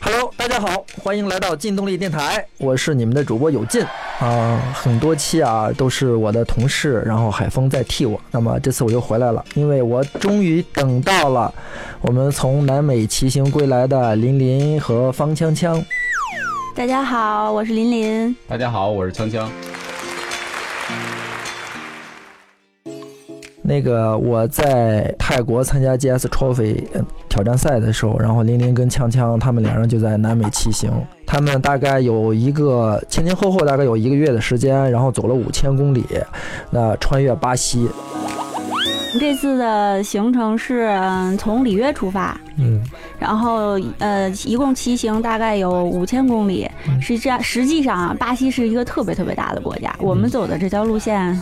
Hello，大家好，欢迎来到劲动力电台，我是你们的主播有劲啊、很多期啊都是我的同事，然后海峰在替我。那么这次我又回来了，因为我终于等到了我们从南美骑行归来的林林和方锵锵。大家好，我是林林。大家好，我是锵锵。那个我在泰国参加 GS Trophy 呃挑战赛的时候，然后林林跟锵锵他们两人就在南美骑行，他们大概有一个前前后后大概有一个月的时间，然后走了五千公里，那穿越巴西，这次的行程是嗯从里约出发，嗯，然后呃一共骑行大概有五千公里。嗯实际上实际上啊，巴西是一个特别特别大的国家，我们走的这条路线。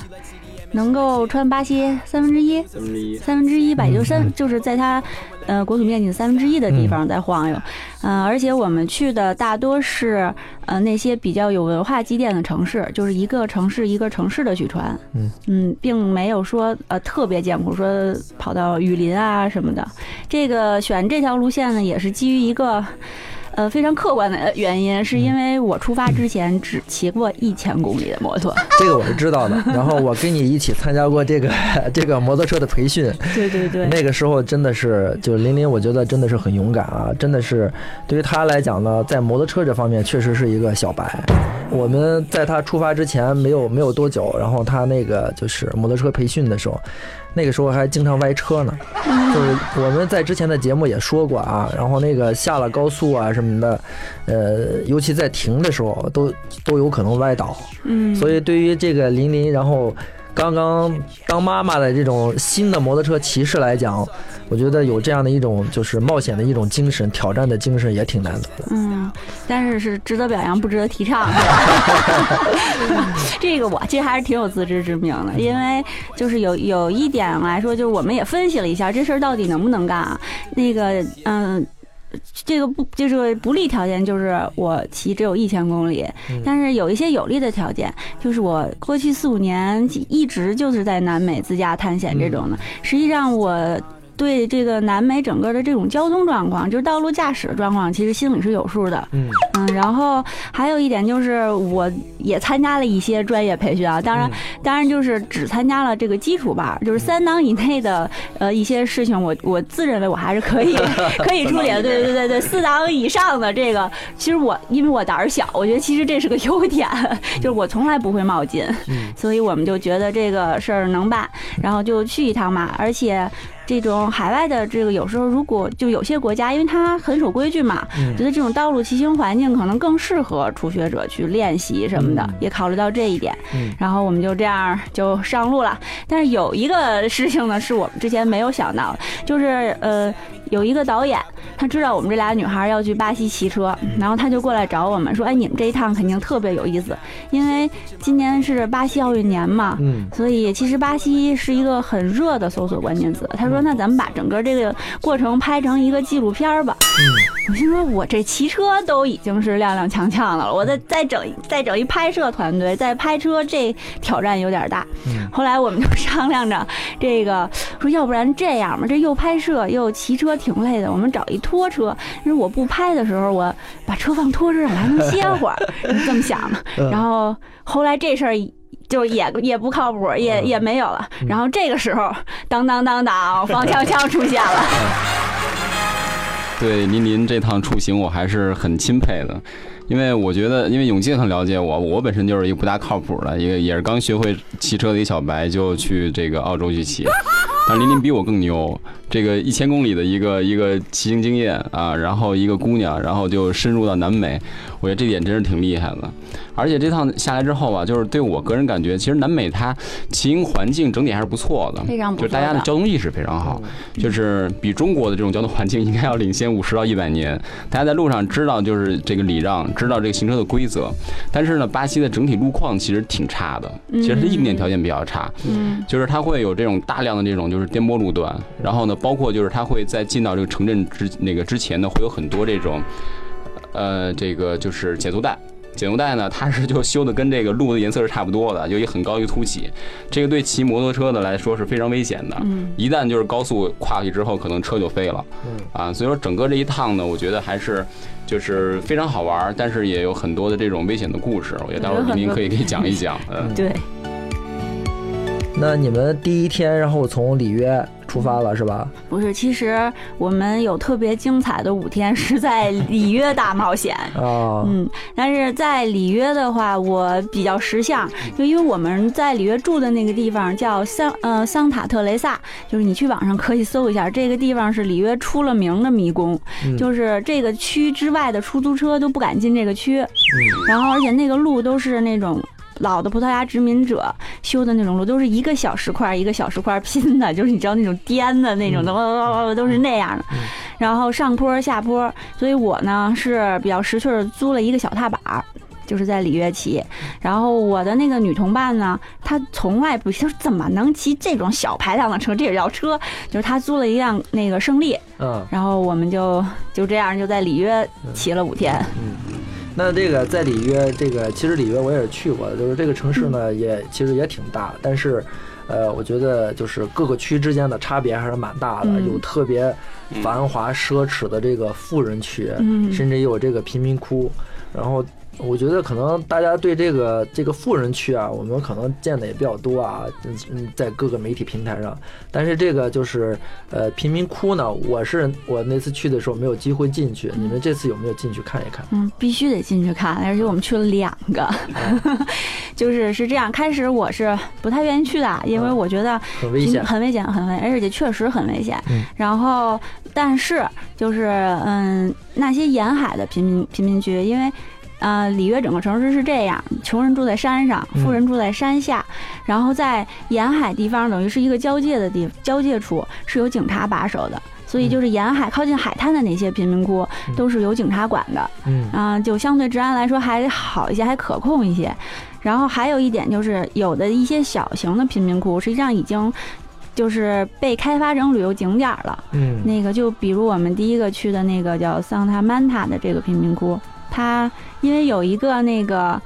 能够穿巴西三分之一，三分之一。三分之一吧，也就嗯三，就是在它，呃，国土面积的三分之一的地方在晃悠，嗯、而且我们去的大多是，呃，那些比较有文化积淀的城市，就是一个城市一个城市的去穿，嗯并没有说呃特别艰苦，说跑到雨林啊什么的。这个选这条路线呢，也是基于一个。呃，非常客观的原因，是因为我出发之前只骑过一千公里的摩托。这个我是知道的。然后我跟你一起参加过这个这个摩托车的培训，对对对，那个时候真的是，就林林，我觉得真的是很勇敢啊，真的是对于他来讲呢，在摩托车这方面确实是一个小白。我们在他出发之前没有没有多久，然后他那个就是摩托车培训的时候，那个时候还经常歪车呢。就是我们在之前的节目也说过啊，然后那个下了高速啊什么的，呃，尤其在停的时候都都有可能歪倒。嗯，所以对于这个林林，然后刚刚当妈妈的这种新的摩托车骑士来讲，我觉得有这样的一种就是冒险的一种精神、挑战的精神也挺难得的。嗯，但是是值得表扬，不值得提倡。这个我其实还是挺有自知之明的，因为就是有有一点来说，就是我们也分析了一下这事儿到底能不能干啊。那个，嗯。这个不就是不利条件，就是我骑只有一千公里，但是有一些有利的条件，就是我过去四五年一直就是在南美自驾探险这种的。实际上我。对这个南美整个的这种交通状况，就是道路驾驶的状况，其实心里是有数的。嗯嗯，然后还有一点就是，我也参加了一些专业培训啊，当然，当然就是只参加了这个基础班，就是三档以内的呃一些事情我，我自认为我还是可以 可以处理的。对对对对，四档以上的这个，其实我因为我胆儿小，我觉得其实这是个优点，就是我从来不会冒进，所以我们就觉得这个事儿能办，然后就去一趟嘛，而且。这种海外的这个有时候，如果就有些国家，因为它很守规矩嘛，嗯觉得这种道路骑行环境可能更适合初学者去练习什么的，嗯也考虑到这一点。嗯然后我们就这样就上路了。但是有一个事情呢，是我们之前没有想到的，就是呃，有一个导演，他知道我们这俩女孩要去巴西骑车，然后他就过来找我们说：“哎，你们这一趟肯定特别有意思，因为今年是巴西奥运年嘛。”嗯所以其实巴西是一个很热的搜索关键词。他说：“那咱们把整个这个过程拍成一个纪录片儿吧。”我心说，我这骑车都已经是踉踉跄跄的了，我再再整再整一拍摄团队，再拍车，这挑战有点大。嗯后来我们就商量着，这个说要不然这样吧，这又拍摄又骑车挺累的，我们找一拖车。因为我不拍的时候，我把车放拖车上，我还能歇会儿，这么想的。嗯 然后后来这事儿。就也也不靠谱，也嗯也没有了。然后这个时候，当当当当，方锵锵出现了。对林林这趟出行，我还是很钦佩的，因为我觉得，因为永进很了解我，我本身就是一个不大靠谱的，一个也是刚学会骑车的一小白，就去这个澳洲去骑。但林林比我更牛，这个一千公里的一个一个骑行经验啊，然后一个姑娘，然后就深入到南美，我觉得这点真是挺厉害的。而且这趟下来之后啊，就是对我个人感觉，其实南美它骑行环境整体还是不错的，非常不错就是大家的的交通意识非常好，就是比中国的这种交通环境应该要领先五十到一百年。大家在路上知道就是这个礼让，知道这个行车的规则，但是呢，巴西的整体路况其实挺差的，其实它硬件条件比较差，嗯就是它会有这种大量的这种就是颠簸路段，然后呢，包括就是它会在进到这个城镇之那个之前呢，会有很多这种，呃，这个就是减速带。减速带呢，它是就修的跟这个路的颜色是差不多的，有一很高一个凸起，这个对骑摩托车的来说是非常危险的。嗯一旦就是高速跨过去之后，可能车就飞了。嗯啊，所以说整个这一趟呢，我觉得还是就是非常好玩，但是也有很多的这种危险的故事。我觉得待会儿您可以给讲一讲。嗯，对，那你们第一天，然后从里约出发了是吧？不是，其实我们有特别精彩的五天是在里约大冒险。啊，嗯，但是在里约的话，我比较识相，就因为我们在里约住的那个地方叫桑呃桑塔特雷萨，就是你去网上可以搜一下，这个地方是里约出了名的迷宫，嗯就是这个区之外的出租车都不敢进这个区，然后而且那个路都是那种。老的葡萄牙殖民者修的那种路，都是一个小石块一个小石块拼的，就是你知道那种颠的那种的，都是那样的。然后上坡下坡，所以我呢是比较识趣儿，租了一个小踏板儿。就是在里约骑，然后我的那个女同伴呢，她从来不就是怎么能骑这种小排量的车？这也叫车？就是她租了一辆那个胜利，嗯，然后我们就就这样就在里约骑了五天。那这个在里约，这个其实里约我也是去过的，就是这个城市呢嗯。也其实也挺大，但是，呃，我觉得就是各个区之间的差别还是蛮大的，嗯。有特别繁华奢侈的这个富人区，嗯。甚至也有这个贫民窟，然后。我觉得可能大家对这个这个富人区啊，我们可能见的也比较多啊，嗯嗯，在各个媒体平台上。但是这个就是呃贫民窟呢，我是我那次去的时候没有机会进去，你们这次有没有进去看一看？嗯，必须得进去看，而且我们去了两个，就是是这样。开始我是不太愿意去的，因为我觉得很危险。很危险，很危险，而且确实很危险。嗯然后，但是就是嗯，那些沿海的贫民贫民区，因为。呃，里约整个城市是这样，穷人住在山上，嗯富人住在山下，然后在沿海地方等于是一个交界的地交界处是有警察把守的，所以就是沿海靠近海滩的那些贫民窟嗯都是有警察管的。嗯啊、就相对治安来说还好一些，还可控一些。然后还有一点就是，有的一些小型的贫民窟，实际上已经就是被开发成旅游景点了。嗯那个就比如我们第一个去的那个叫桑塔曼塔的这个贫民窟，它因为有一个那个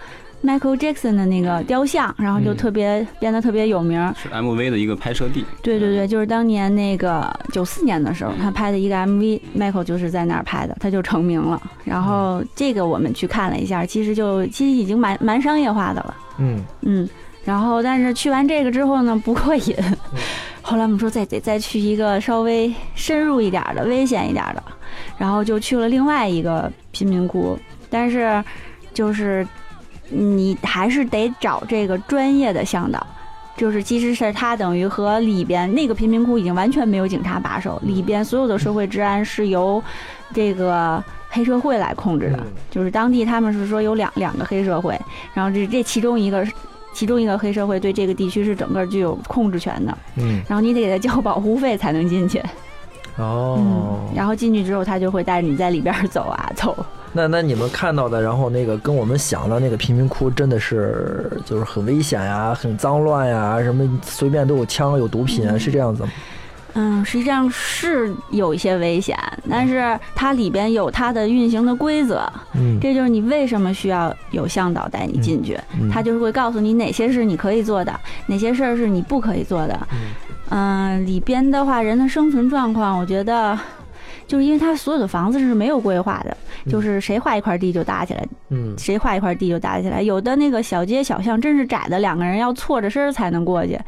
Michael Jackson 的那个雕像，然后就嗯特别、变得特别有名。是 MV 的一个拍摄地。对对对，就是当年那个九四年的时候，他拍的一个 MV，Michael 就是在那儿拍的，他就成名了。然后这个我们去看了一下，其实就其实已经蛮蛮商业化的了，嗯嗯。然后但是去完这个之后呢，不过瘾。后来我们说再得再去一个稍微深入一点的、危险一点儿的，然后就去了另外一个贫民窟，但是就是你还是得找这个专业的向导。就是其实是他等于和里边那个贫民窟已经完全没有警察把守，里边所有的社会治安是由这个黑社会来控制的。嗯就是当地他们是说有两两个黑社会，然后这这其中一个其中一个黑社会对这个地区是整个具有控制权的，嗯然后你得给他交保护费才能进去。哦嗯，，然后进去之后，他就会带着你在里边走啊走。那那你们看到的，然后那个跟我们想的那个贫民窟真的是就是很危险呀，很脏乱呀，什么随便都有枪有毒品啊，是这样子吗？嗯，实际上是有一些危险，但是它里边有它的运行的规则，嗯，这就是你为什么需要有向导带你进去，嗯他就是会告诉你哪些是你可以做的，哪些事儿是你不可以做的。嗯、里边的话，人的生存状况，我觉得。就是因为它所有的房子是没有规划的，就是谁划一块地就搭起来，嗯谁划一块地就搭起来。有的那个小街小巷真是窄的，两个人要错着身才能过去。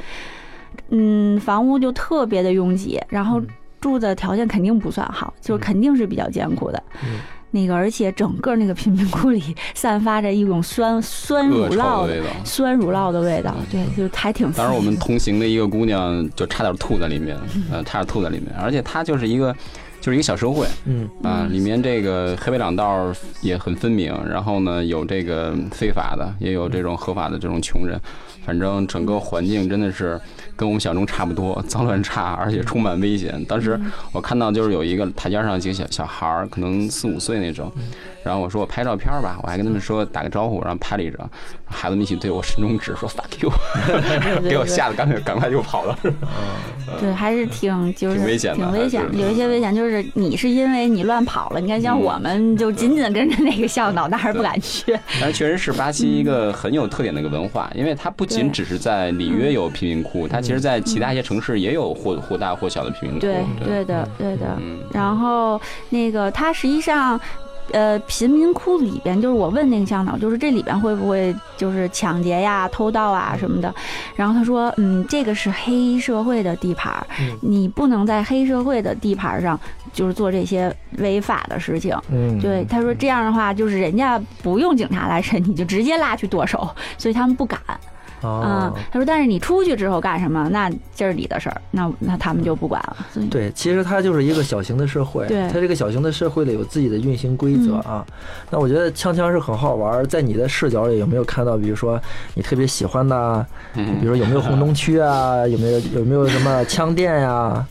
嗯，房屋就特别的拥挤，然后嗯住的条件肯定不算好，就是肯定是比较艰苦的。嗯那个，而且整个那个贫民窟里 散发着一种酸酸乳酪的的味道。酸乳酪的味道，对，就还挺。当时我们同行的一个姑娘就差点吐在里面，呃，差点吐在里面，而且她就是一个，就是一个小社会。嗯。啊，里面这个黑白两道也很分明，然后呢有这个非法的，也有这种合法的这种穷人，反正整个环境真的是跟我们想中差不多，脏乱差，而且充满危险。当时我看到就是有一个台阶上几个小小孩儿，可能四五岁那种，然后我说我拍照片吧，我还跟他们说打个招呼，然后拍了一张，孩子们一起对我伸中指说 fuck you，给我吓得赶紧赶快就跑了。对，还是挺就是挺危险的挺危险有一些危险，就是你是因为你乱跑了，你看像嗯我们就紧紧跟着那个向导，那还是不敢去。但是确实是巴西一个很有特点的一个文化，因为它不仅只是在里约有贫民窟，它其实在其他一些城市也有或或大或小的贫民窟。对对的对的。嗯，然后那个它实际上。呃，贫民窟里边，就是我问那个向导，就是这里边会不会就是抢劫呀、偷盗啊什么的？然后他说，嗯，这个是黑社会的地盘你不能在黑社会的地盘上就是做这些违法的事情。嗯，对，他说这样的话，就是人家不用警察来审，你就直接拉去剁手，所以他们不敢。嗯哦，，他说，但是你出去之后干什么，那这是你的事儿，那那他们就不管了。所以对，其实它就是一个小型的社会，对它这个小型的社会里有自己的运行规则啊。那我觉得锵锵是很好玩儿，在你的视角里有没有看到，比如说你特别喜欢的啊，比如说有没有红灯区啊，有没有有没有什么枪店呀？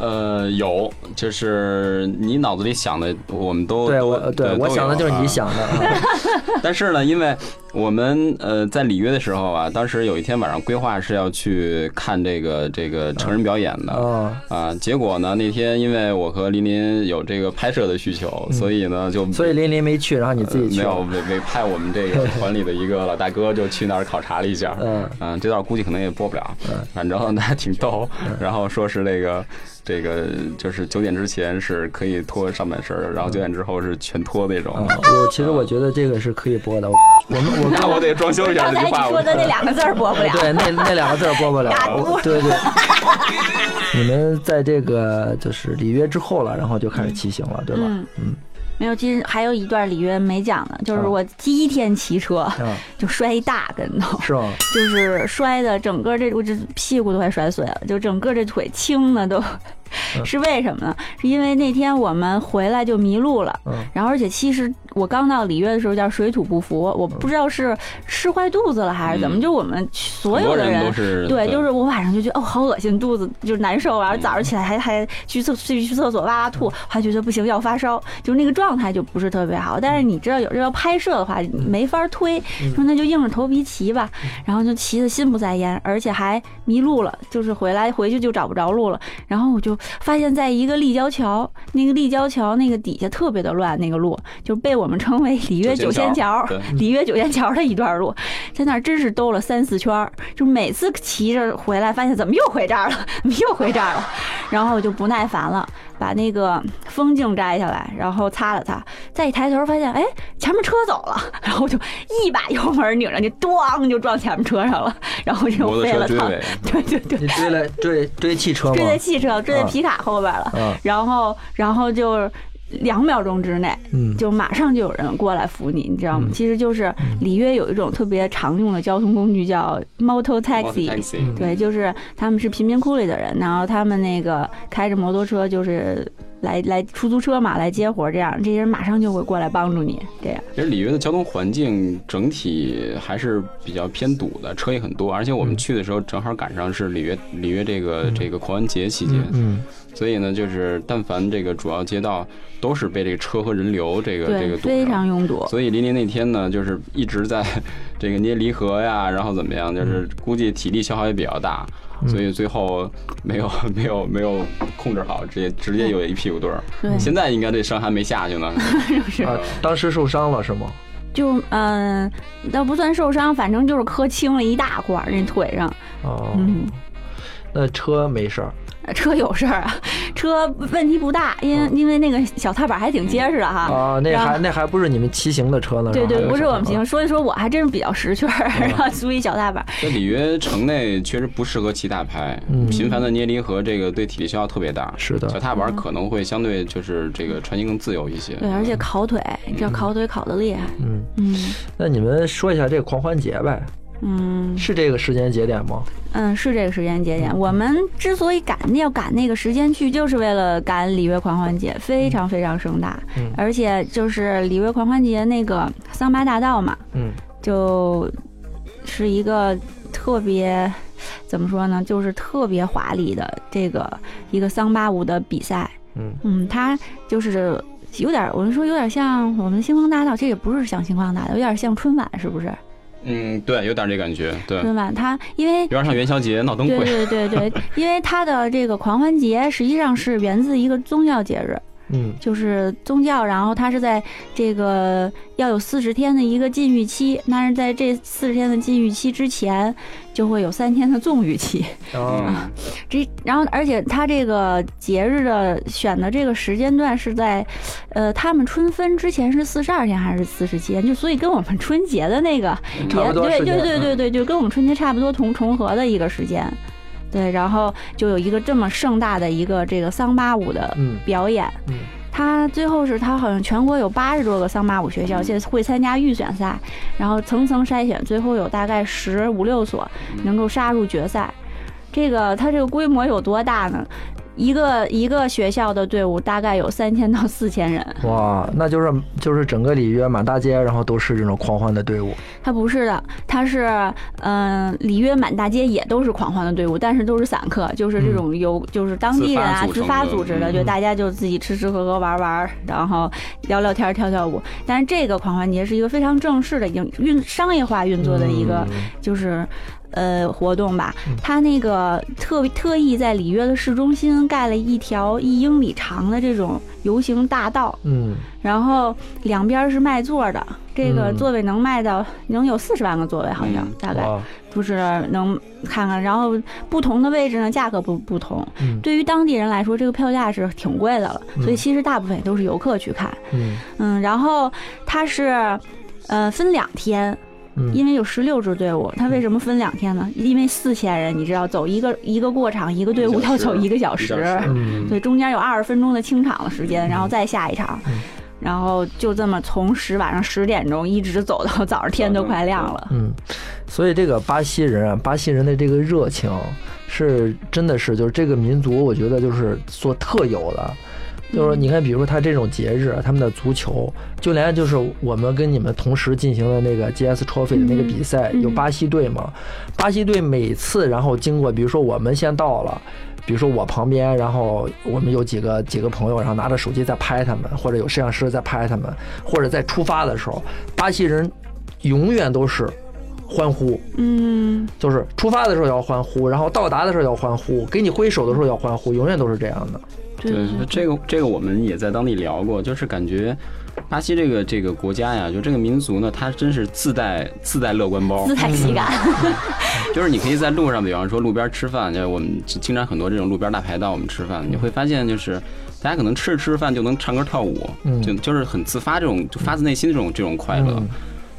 呃，有，就是你脑子里想的，我们都都对我对我想的就是你啊想的啊。但是呢，因为我们呃在里约的时候啊，当时有一天晚上规划是要去看这个这个成人表演的。啊，啊，结果呢，那天因为我和林林有这个拍摄的需求，所以呢就嗯所以林林没去，然后你自己去呃没有了。委委派我们这个团里的一个老大哥就去那儿考察了一下。嗯嗯，这段估计可能也播不了，反正他挺逗。嗯然后说是那个这个就是九点之前是可以脱上半身，然后九点之后是全脱那种。啊，我其实我觉得这个是可以播的。我我们我那我得装修一下刚才你这句话。说的那两个字儿播不了。对那那两个字儿播不了对对。你们在这个就是里约之后了，然后就开始骑行了，对吧？嗯嗯没有，其实还有一段里约没讲呢，就是啊我第一天骑车啊，就摔一大跟头，是吗？就是摔的整个这我这屁股都快摔碎了，就整个这腿青的都。嗯。是为什么呢？是因为那天我们回来就迷路了，嗯。然后而且其实我刚到里约的时候叫水土不服，我不知道是吃坏肚子了还是怎么，嗯就我们所有的人对，就是我晚上就觉得哦，好恶心，肚子就是难受，然后早上起来还还去厕去去厕所哇哇吐，还觉得不行要发烧，就是那个状态就不是特别好。但是你知道，有时候要拍摄的话没法推，说那就硬着头皮骑吧，然后就骑的心不在焉，而且还迷路了，就是回来回去就找不着路了。然后我就发现，在一个立交桥，那个立交桥那个底下特别的乱，那个路就被我们称为里约九九仙仙桥 里约九仙桥的一段路，在那儿真是兜了三四圈儿，就每次骑着回来，发现怎么又回这儿了，怎么又回这儿了，然后我就不耐烦了，把那个风镜摘下来，然后擦了擦，再一抬头发现，哎，前面车走了，然后就一把油门拧上去，咣就撞前面车上了，然后就摩托飞了趟，对对对，你追了追追汽车追？在汽车，追在啊。皮卡后边了，啊，然后然后就两秒钟之内，嗯，就马上就有人过来扶你，你知道吗？嗯其实就是里约有一种特别常用的交通工具叫 moto taxi。对，就是他们是贫民窟里的人，然后他们那个开着摩托车，就是来来出租车嘛，来接活儿，这样这些人马上就会过来帮助你，这样。其实里约的交通环境整体还是比较偏堵的，车也很多，而且我们去的时候正好赶上是里约里约这个嗯这个狂欢节期间，嗯所以呢，就是但凡这个主要街道都是被这个车和人流这个这，个堵非。常拥堵。所以林林那天呢，就是一直在 这个捏离合呀，然后怎么样，就是估计体力消耗也比较大，嗯所以最后没有 没有没有控制好，直接直接有一屁股墩儿。现在应该这伤还没下去呢。是啊，当时受伤了是吗？就嗯，倒不算受伤，反正就是磕青了一大块儿那腿上。哦，嗯，那车没事儿。车有事儿啊，车问题不大，因为因为那个小踏板还挺结实的哈。啊，那还那还不是你们骑行的车呢？对对，不是我们骑行，所以说我还真是比较识趣儿，然后租一小踏板。在里约城内确实不适合骑大牌，嗯频繁的捏离合，这个对体力消耗特别大。是的小踏板可能会相对就是这个穿行更自由一些。对，而且烤腿，你知道烤腿烤的厉害。嗯，嗯那你们说一下这个狂欢节呗，嗯是这个时间节点吗？嗯，是这个时间节点。我们之所以赶要赶那个时间去，就是为了赶里约狂欢节，非常非常盛大。嗯而且就是里约狂欢节那个桑巴大道嘛，嗯就是一个特别怎么说呢，就是特别华丽的这个一个桑巴舞的比赛。嗯嗯，它就是有点，我们说有点像我们星光大道，这也不是像星光大道，有点像春晚，是不是？嗯，对，有点这感觉，对，春晚？它因为有点像元宵节闹灯对会。对对对，因为它的这个狂欢节实际上是源自一个宗教节日，嗯就是宗教，然后它是在这个要有四十天的一个禁欲期，但是在这四十天的禁欲期之前，就会有三天的纵欲期。啊嗯，这然后而且它这个节日的选的这个时间段是在，呃，他们春分之前是四十二天还是四十七天？就所以跟我们春节的那个差不多对对对对对，就跟我们春节差不多同重合的一个时间。对，然后就有一个这么盛大的一个这个桑巴舞的嗯表演。嗯他最后是他好像全国有八十多个桑巴舞学校，现在会参加预选赛，然后层层筛选，最后有大概十五六所能够杀入决赛。这个它这个规模有多大呢？一个一个学校的队伍大概有三千到四千人，哇，那就是就是整个里约满大街，然后都是这种狂欢的队伍。它不是的，它是嗯、里约满大街也都是狂欢的队伍，但是都是散客，就是这种由就是当地人啊自自发组织的，嗯就大家就自己吃吃喝喝玩玩，然后聊聊天跳跳舞。但是这个狂欢节是一个非常正式的，已经运商业化运作的一个嗯就是呃活动吧嗯。他那个特特意在里约的市中心盖了一条一英里长的这种游行大道，嗯然后两边是卖座的，这个嗯座位能卖到能有四十万个座位，好像嗯大概哇就是能看看。然后不同的位置呢，价格不不同。嗯对于当地人来说，这个票价是挺贵的了，嗯所以其实大部分也都是游客去看。嗯嗯，然后它是呃分两天，嗯。因为有十六支队伍，他为什么分两天呢？因为四千人，你知道，走一个一个过场，一个队伍要走一个小时，嗯对，中间有二十分钟的清场的时间，然后再下一场，嗯。然后就这么从十晚上十点钟一直走到早上天都快亮了。嗯，所以这个巴西人啊，巴西人的这个热情是真的是就是这个民族，我觉得就是所特有的。就是你看，比如说他这种节日，他们的足球，就连就是我们跟你们同时进行的那个 GS Trophy 的那个比赛，嗯有巴西队嘛？巴西队每次然后经过，比如说我们先到了。比如说我旁边，然后我们有几个几个朋友，然后拿着手机在拍他们，或者有摄像师在拍他们，或者在出发的时候，巴西人永远都是欢呼，嗯就是出发的时候要欢呼，然后到达的时候要欢呼，给你挥手的时候要欢呼，永远都是这样的。对对，这个这个我们也在当地聊过，就是感觉巴西这个这个国家呀，就这个民族呢，它真是自带自带乐观包自带喜感。就是你可以在路上，比方说路边吃饭，就我们经常很多这种路边大排档，我们吃饭，你会发现就是大家可能吃着吃着饭就能唱歌跳舞，嗯就就是很自发这种就发自内心的这种这种快乐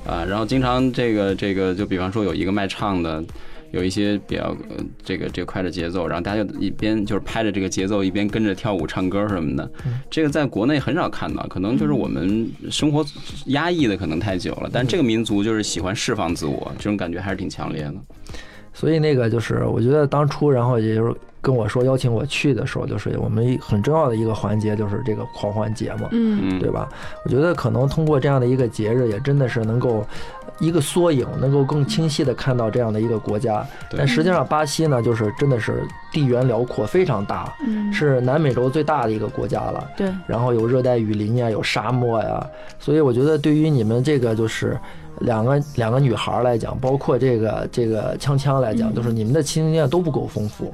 嗯啊。然后经常这个这个，就比方说有一个卖唱的。有一些比较呃这个这个快的节奏，然后大家就一边就是拍着这个节奏，一边跟着跳舞、唱歌什么的。这个在国内很少看到，可能就是我们生活压抑的可能太久了。但这个民族就是喜欢释放自我，这种感觉还是挺强烈的。所以那个就是，我觉得当初，然后也就是跟我说邀请我去的时候，就是我们很重要的一个环节，就是这个狂欢节嘛，嗯嗯，对吧？我觉得可能通过这样的一个节日，也真的是能够一个缩影，能够更清晰的看到这样的一个国家。但实际上，巴西呢，就是真的是地缘辽阔，非常大，嗯，是南美洲最大的一个国家了。对，然后有热带雨林呀，有沙漠呀，所以我觉得对于你们这个就是两个两个女孩来讲，包括这个这个锵锵来讲，嗯就是你们的亲身经验都不够丰富。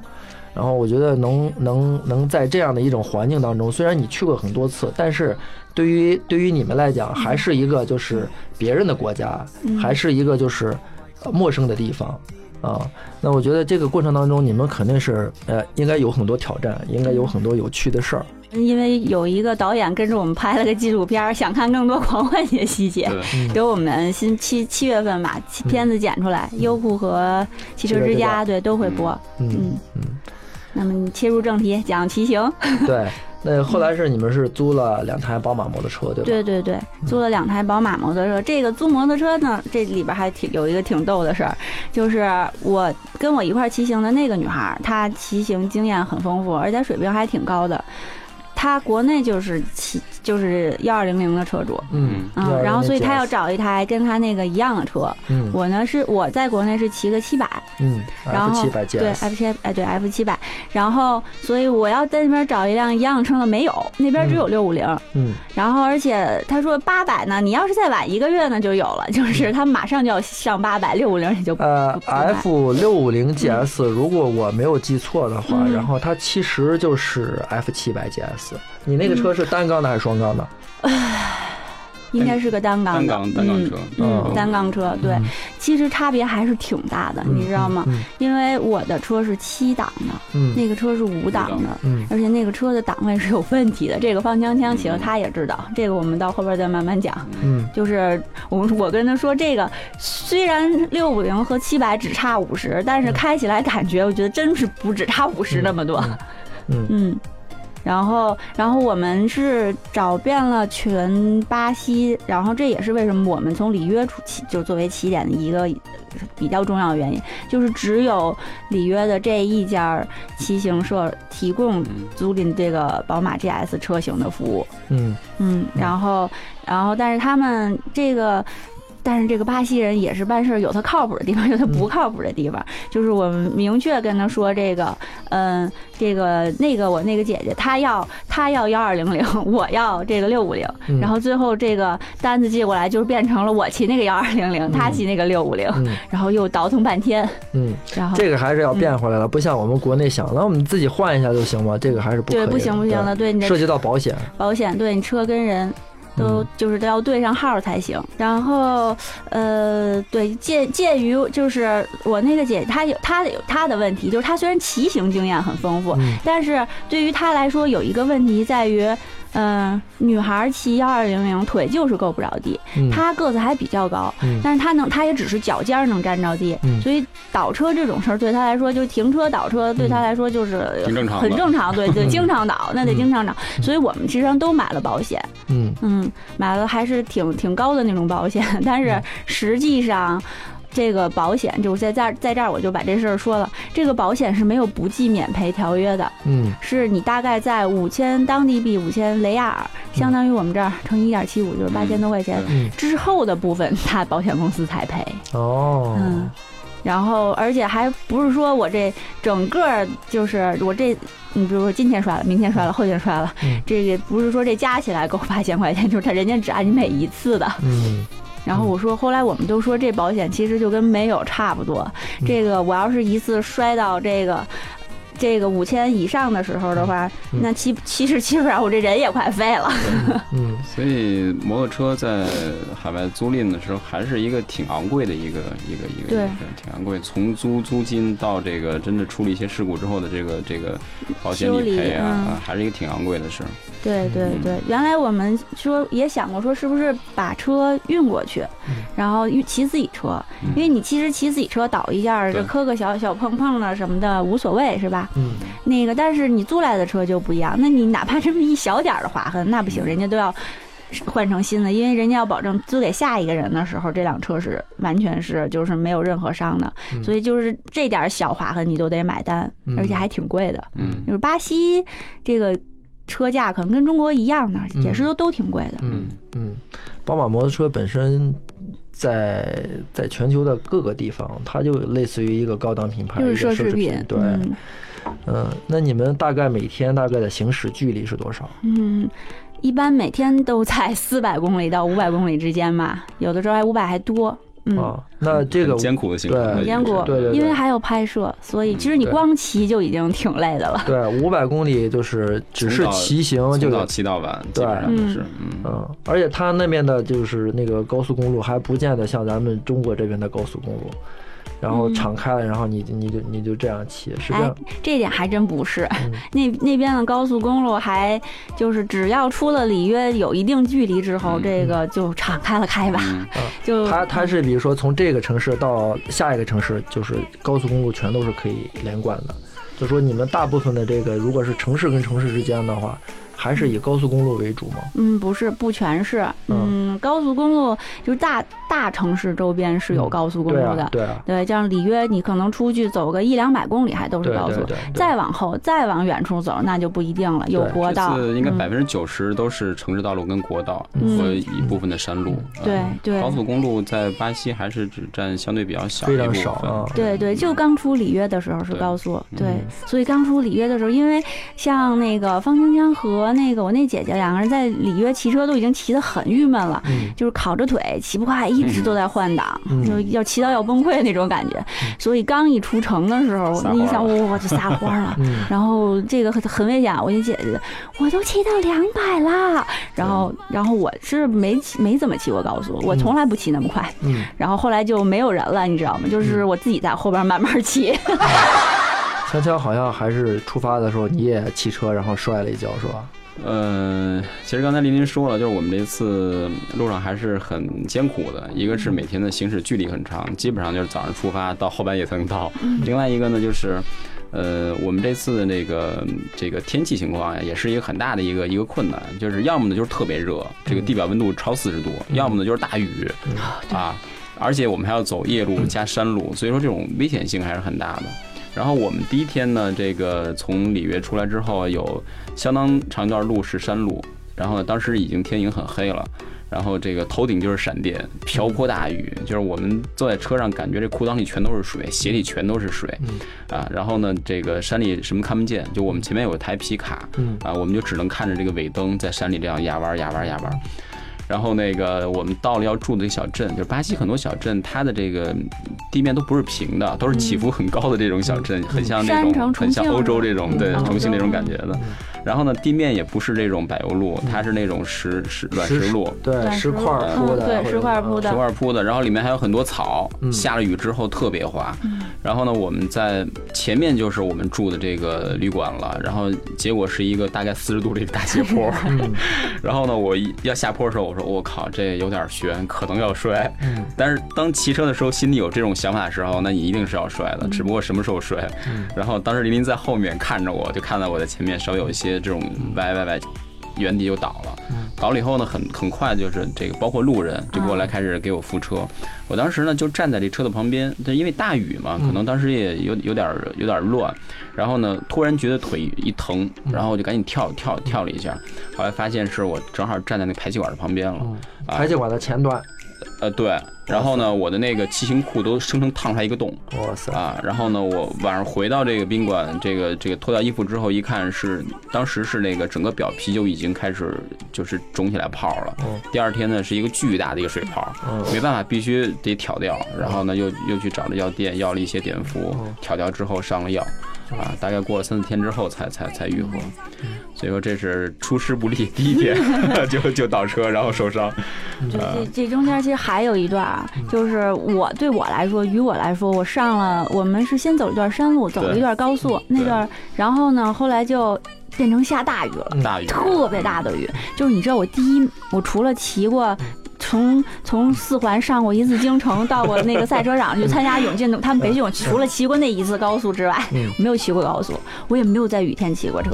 然后我觉得能能能在这样的一种环境当中，虽然你去过很多次，但是对于对于你们来讲，还是一个就是别人的国家，嗯还是一个就是呃陌生的地方。啊，那我觉得这个过程当中，你们肯定是呃，应该有很多挑战，应该有很多有趣的事儿。因为有一个导演跟着我们拍了个纪录片儿，想看更多狂欢节细节。给我们新七七月份吧，片子剪出来，优酷和汽车之家对都会播。嗯嗯嗯，那么你切入正题，讲骑行。对。那后来是你们是租了两台宝马摩托车，对吧？对对对，租了两台宝马摩托车。这个租摩托车呢，这里边还挺有一个挺逗的事儿，就是我跟我一块儿骑行的那个女孩儿，她骑行经验很丰富，而且水平还挺高的。她国内就是骑就是幺二零零的车主，嗯嗯，然后所以他要找一台跟他那个一样的车。嗯。我呢是我在国内是骑个七百，嗯然后，F 七百对 F 七哎对 F 七百，然后所以我要在那边找一辆一样的车的没有，那边只有六五零，嗯。然后而且他说八百呢，你要是再晚一个月呢就有了，就是他马上就要上八百，六五零也就呃，F 六五零 GS，如果我没有记错的话，嗯。然后它其实就是 F 七百 GS。你那个车是单缸的还是双缸的？应该是个单缸的单缸单缸车嗯，单缸车对，其实差别还是挺大的，嗯你知道吗？嗯因为我的车是七档的，嗯那个车是五档的。嗯而且那个车的档位是有问题的，这个方强强骑了嗯他也知道，这个我们到后边再慢慢讲。嗯就是我们我跟他说，这个虽然六五零和七百只差五十，但是开起来感觉我觉得真是不止差五十那么多。嗯嗯，然后然后我们是找遍了全巴西，然后这也是为什么我们从里约出起就作为起点的一个比较重要的原因，就是只有里约的这一家骑行社提供嗯租赁这个宝马 GS 车型的服务。嗯嗯，然后，然后，但是他们这个，但是这个巴西人也是办事儿有他靠谱的地方，有他不靠谱的地方。就是我们明确跟他说，这个，嗯，这个那个我那个姐姐，她要她要幺二零零，我要这个六五零，嗯然后最后这个单子寄过来，就是变成了我骑那个幺二零零，他骑那个六五零，嗯然后又倒腾半天，嗯，然后这个还是要变回来了，不像我们国内想，那我们自己换一下就行吗？这个还是不。对不行不行的，对你涉及到保险。保险，对你车跟人都嗯就是都要对上号才行。然后呃，对鉴鉴于就是我那个姐，她有她的有她的问题，就是她虽然骑行经验很丰富，嗯但是对于她来说有一个问题在于。嗯、女孩骑幺二零零腿就是够不着地，嗯。她个子还比较高，嗯。但是她能，她也只是脚尖能沾着地，嗯。所以倒车这种事儿对她来说，就停车倒车对她来说就是很正常很正常，对 对，经常倒，那得经常倒，所以我们其实上都买了保险，嗯。嗯，买了还是挺挺高的那种保险，但是实际上。这个保险就是在这儿，在这儿我就把这事儿说了。这个保险是没有不计免赔条约的，嗯。是你大概在五千当地币、五千雷亚尔，相当于我们这儿乘一点七五，就是八千多块钱嗯。之后的部分，它保险公司才赔。哦。嗯，然后而且还不是说我这整个就是我这，你比如说今天摔了，明天摔了，后天摔了，嗯。这个不是说这加起来够八千块钱，就是他人家只按你每一次的。嗯然后我说，后来我们都说这保险其实就跟没有差不多。嗯这个我要是一次摔到这个。这个五千以上的时候的话，嗯那其其实基本上我这人也快废了。嗯 所以摩托车在海外租赁的时候，还是一个挺昂贵的一个一个一个对。挺昂贵。从租租金到这个真的出了一些事故之后的这个这个保险理理赔啊，还是一个挺昂贵的事儿。对对嗯。对，原来我们说也想过说是不是把车运过去，嗯。然后运骑自己车，嗯。因为你其实骑自己车倒一下，对。这磕个小小碰碰的什么的无所谓是吧？嗯。那个但是你租来的车就不一样，那你哪怕这么一小点儿的划痕，那不行，人家都要。换成新的，因为人家要保证租给下一个人的时候，这辆车是完全是就是没有任何伤的，嗯。所以就是这点小划痕你都得买单，嗯。而且还挺贵的。嗯。就是巴西这个车价可能跟中国一样的，也是都都挺贵的。嗯嗯，宝马摩托车本身在在全球的各个地方，它就类似于一个高档品牌，就是奢侈品，对，嗯嗯，那你们大概每天大概的行驶距离是多少？嗯，一般每天都在 四百公里到五百公里之间吧，有的时候还五百还多。嗯，啊，那这个很艰苦的行程对，很艰苦，对对对因为还有拍摄，所以其实你光骑就已经挺累的了。对五百公里就是只是骑行就从早。骑到晚，基对本上是嗯。嗯，而且它那边的就是那个高速公路还不见得像咱们中国这边的高速公路，然后嗯敞开了，然后你你就你就这样骑，是这哎。，这点还真不是，嗯 那那边的高速公路还就是只要出了里约有一定距离之后，嗯这个就敞开了开吧，嗯 就它它是比如说从这个城市到下一个城市，就是高速公路全都是可以连贯的。就说你们大部分的这个，如果是城市跟城市之间的话，还是以高速公路为主吗？嗯，不是，不全是，嗯，嗯，高速公路就是大大城市周边是有高速公路的。啊，对啊，对，这样里约你可能出去走个一两百公里还都是高速，对对对，对再往后再往远处走那就不一定了，有国道。应该百分之九十都是城市道路跟国道嗯和一部分的山路。对嗯对高速公路在巴西还是只占相对比较小的非常一部分。少啊。对对，就刚出里约的时候是高速，嗯对，所以刚出里约的时候，因为像那个方清江和那个我那姐姐两个人在里约骑车都已经骑得很郁闷了，嗯就是烤着腿，骑不快，一直都在换挡，嗯就要骑到要崩溃那种感觉。所以刚一出城的时候，我那一想，我就撒欢了。嗯，然后这个很很危险，我那姐姐，我都骑到两百了。然后，然后我是没骑没怎么骑过高速，我从来不骑那么快。嗯，然后后来就没有人了，你知道吗？就是我自己在后边慢慢骑。锵锵好像还是出发的时候你也骑车，然后摔了一跤是吧？嗯，其实刚才林林说了，就是我们这次路上还是很艰苦的。一个是每天的行驶距离很长，基本上就是早上出发到后半夜才能到。另外一个呢，就是，呃，我们这次的那个这个天气情况呀，也是一个很大的一个一个困难，就是要么呢就是特别热，这个地表温度超四十度，要么呢就是大雨啊，而且我们还要走夜路加山路，所以说这种危险性还是很大的。然后我们第一天呢，这个从里约出来之后，有相当长一段路是山路，然后呢，当时已经天已经很黑了，然后这个头顶就是闪电，瓢泼大雨，就是我们坐在车上，感觉这裤裆里全都是水，鞋里全都是水，啊，然后呢，这个山里什么看不见，就我们前面有一台皮卡，嗯啊，我们就只能看着这个尾灯在山里这样压弯压弯压弯。然后那个我们到了要住的小镇，就是巴西很多小镇，它的这个地面都不是平的，都是起伏很高的这种小镇，很像那种很像欧洲这种对嗯重庆那种感觉的。然后呢，地面也不是这种柏油路，它是那种石石软石路。对，石块铺的，对石块儿铺的石块铺的，然后里面还有很多草，嗯下了雨之后特别滑。然后呢，我们在前面就是我们住的这个旅馆了，然后结果是一个大概四十度的一个大斜坡。嗯 然后呢，我一要下坡的时候，我说我靠，这有点悬，可能要摔。嗯但是当骑车的时候，心里有这种想法的时候，那你一定是要摔的，只不过什么时候摔。嗯然后当时林林在后面看着我，就看到我在前面稍微有一些这种歪歪歪，原地就倒了。倒了以后呢，很很快就是这个，包括路人就过来开始给我扶车。我当时呢就站在这车的旁边，但，因为大雨嘛，可能当时也有有点有点乱。然后呢，突然觉得腿一疼，然后我就赶紧跳跳跳了一下，后来发现是我正好站在那排气管的旁边了。啊排气管的前端，呃，对。然后呢，我的那个骑行裤都生生烫出来一个洞。哇塞，啊，然后呢，我晚上回到这个宾馆，这个这个脱掉衣服之后，一看是当时是那个整个表皮就已经开始就是肿起来泡了。嗯第二天呢是一个巨大的一个水泡，嗯没办法，必须得挑掉。然后呢，又又去找了药店要了一些碘伏，嗯挑掉之后上了药，啊，大概过了三四天之后才才才愈合。嗯所以说这是出师不利，第一天 就就倒车，然后受伤。就这这中间其实还有一段啊，就是我对我来说，于我来说，我上了，我们是先走一段山路，走了一段高速，那段，然后呢，后来就变成下大雨了。大雨，特别大的雨，就是你知道，我第一，我除了骑过。从从四环上过一次京城，到过那个赛车场去参加永进的他们培训，我除了骑过那一次高速之外，我没有骑过高速，我也没有在雨天骑过车。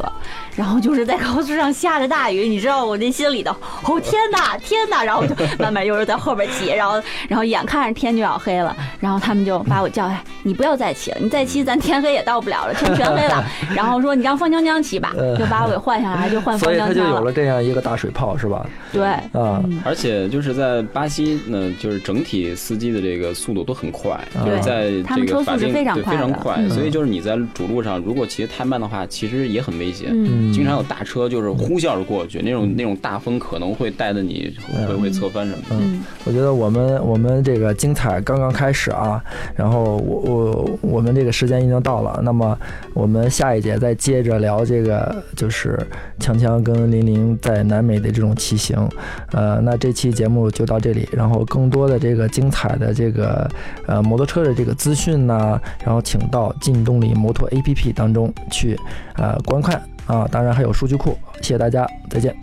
然后就是在高速上下着大雨，你知道我那心里头，哦天哪天哪！然后我就慢慢悠悠在后边骑，然后然后眼看着天就要黑了，然后他们就把我叫下，你不要再骑了，你再骑咱天黑也到不了了，天全黑了。然后说你让方江江骑吧，就把我给换下来，就换方江江了。就有了这样一个大水泡是吧？对，啊，嗯而且就是在巴西呢，就是整体司机的这个速度都很快，就是在这个法定对非常快非常快，嗯所以就是你在主路上如果骑得太慢的话，其实也很危险。嗯，经常有大车就是呼啸着过去，那种那种大风可能会带着你会会侧翻什么的。嗯我觉得我们我们这个精彩刚刚开始啊，然后我我我们这个时间已经到了，那么我们下一节再接着聊这个就是强强跟林林在南美的这种骑行，呃，那这期节目就到这里，然后更多的这个精彩的这个呃摩托车的这个资讯呢，然后请到劲动力摩托 APP 当中去呃观看啊，当然还有数据库，谢谢大家，再见。